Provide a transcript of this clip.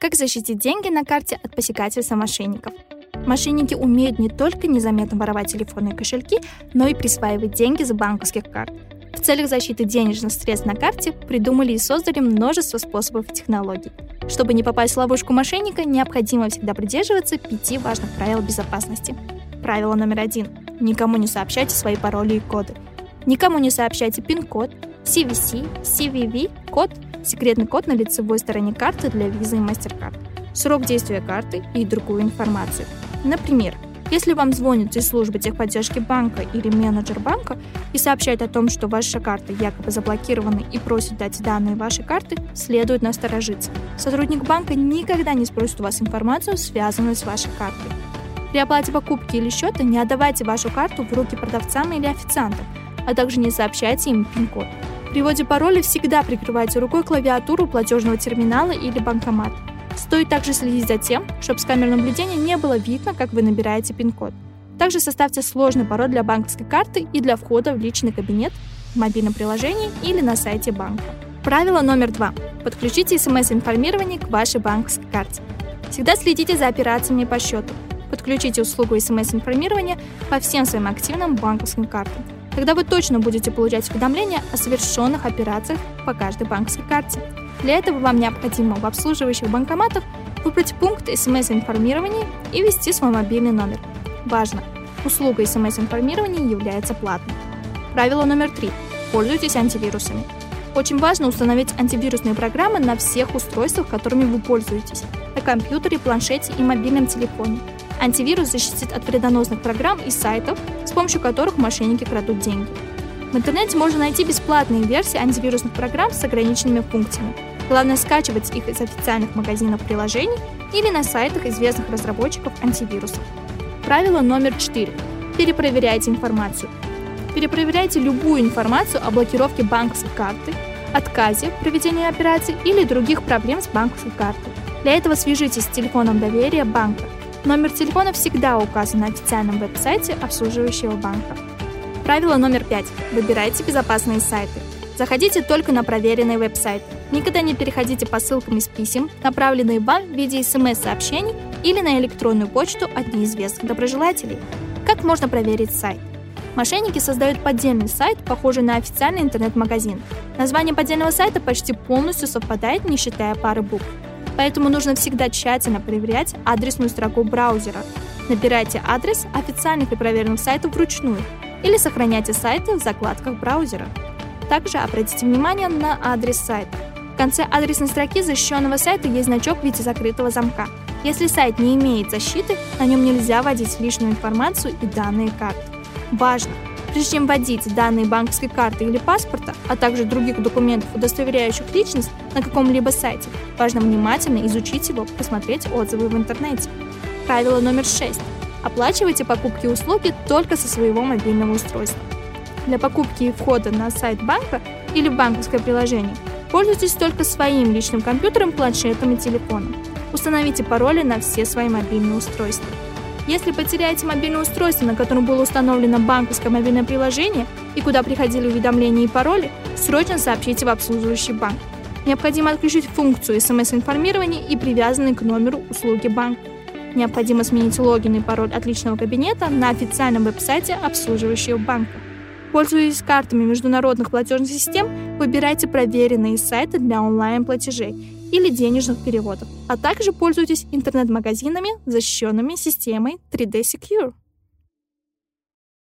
Как защитить деньги на карте от посягательства мошенников? Мошенники умеют не только незаметно воровать телефоны и кошельки, но и присваивать деньги с банковских карт. В целях защиты денежных средств на карте придумали и создали множество способов и технологий. Чтобы не попасть в ловушку мошенника, необходимо всегда придерживаться пяти важных правил безопасности. Правило номер один. Никому не сообщайте свои пароли и коды. Никому не сообщайте пин-код, CVC, CVV, код секретный код на лицевой стороне карты для визы и MasterCard, срок действия карты и другую информацию. Например, если вам звонит из службы техподдержки банка или менеджер банка и сообщает о том, что ваша карта якобы заблокирована и просит дать данные вашей карты, следует насторожиться. Сотрудник банка никогда не спросит у вас информацию, связанную с вашей картой. При оплате покупки или счета не отдавайте вашу карту в руки продавцам или официантам, а также не сообщайте им пин-код. При вводе пароля всегда прикрывайте рукой клавиатуру платежного терминала или банкомат. Стоит также следить за тем, чтобы с камер наблюдения не было видно, как вы набираете пин-код. Также составьте сложный пароль для банковской карты и для входа в личный кабинет в мобильном приложении или на сайте банка. Правило номер два. Подключите смс-информирование к вашей банковской карте. Всегда следите за операциями по счету. Подключите услугу смс-информирования по всем своим активным банковским картам. Тогда вы точно будете получать уведомления о совершенных операциях по каждой банковской карте. Для этого вам необходимо в обслуживающих банкоматах выбрать пункт смс-информирования и ввести свой мобильный номер. Важно! Услуга смс-информирования является платной. Правило номер три. Пользуйтесь антивирусами. Очень важно установить антивирусные программы на всех устройствах, которыми вы пользуетесь, на компьютере, планшете и мобильном телефоне – Антивирус защитит от вредоносных программ и сайтов, помощью которых мошенники крадут деньги. В интернете можно найти бесплатные версии антивирусных программ с ограниченными функциями. Главное скачивать их из официальных магазинов приложений или на сайтах известных разработчиков антивирусов. Правило номер 4. Перепроверяйте информацию. Перепроверяйте любую информацию о блокировке банковской карты, отказе в проведении операций или других проблем с банковской картой. Для этого свяжитесь с телефоном доверия банка – Номер телефона всегда указан на официальном веб-сайте обслуживающего банка. Правило номер пять. Выбирайте безопасные сайты. Заходите только на проверенные веб-сайты. Никогда не переходите по ссылкам из писем, направленные вам в виде смс-сообщений или на электронную почту от неизвестных доброжелателей. Как можно проверить сайт? Мошенники создают поддельный сайт, похожий на официальный интернет-магазин. Название поддельного сайта почти полностью совпадает, не считая пары букв. Поэтому нужно всегда тщательно проверять адресную строку браузера. Набирайте адрес официальных и проверенных сайтов вручную или сохраняйте сайты в закладках браузера. Также обратите внимание на адрес сайта. В конце адресной строки защищенного сайта есть значок в виде закрытого замка. Если сайт не имеет защиты, на нем нельзя вводить лишнюю информацию и данные карты. Важно! Прежде чем вводить данные банковской карты или паспорта, а также других документов, удостоверяющих личность на каком-либо сайте, важно внимательно изучить его, посмотреть отзывы в интернете. Правило номер 6. Оплачивайте покупки и услуги только со своего мобильного устройства. Для покупки и входа на сайт банка или в банковское приложение пользуйтесь только своим личным компьютером, планшетом и телефоном. Установите пароли на все свои мобильные устройства. Если потеряете мобильное устройство, на котором было установлено банковское мобильное приложение и куда приходили уведомления и пароли, срочно сообщите в обслуживающий банк. Необходимо отключить функцию смс-информирования и привязанный к номеру услуги банк. Необходимо сменить логин и пароль от личного кабинета на официальном веб-сайте обслуживающего банка. Пользуясь картами международных платежных систем, выбирайте проверенные сайты для онлайн-платежей или денежных переводов, а также пользуйтесь интернет-магазинами, защищенными системой 3D Secure.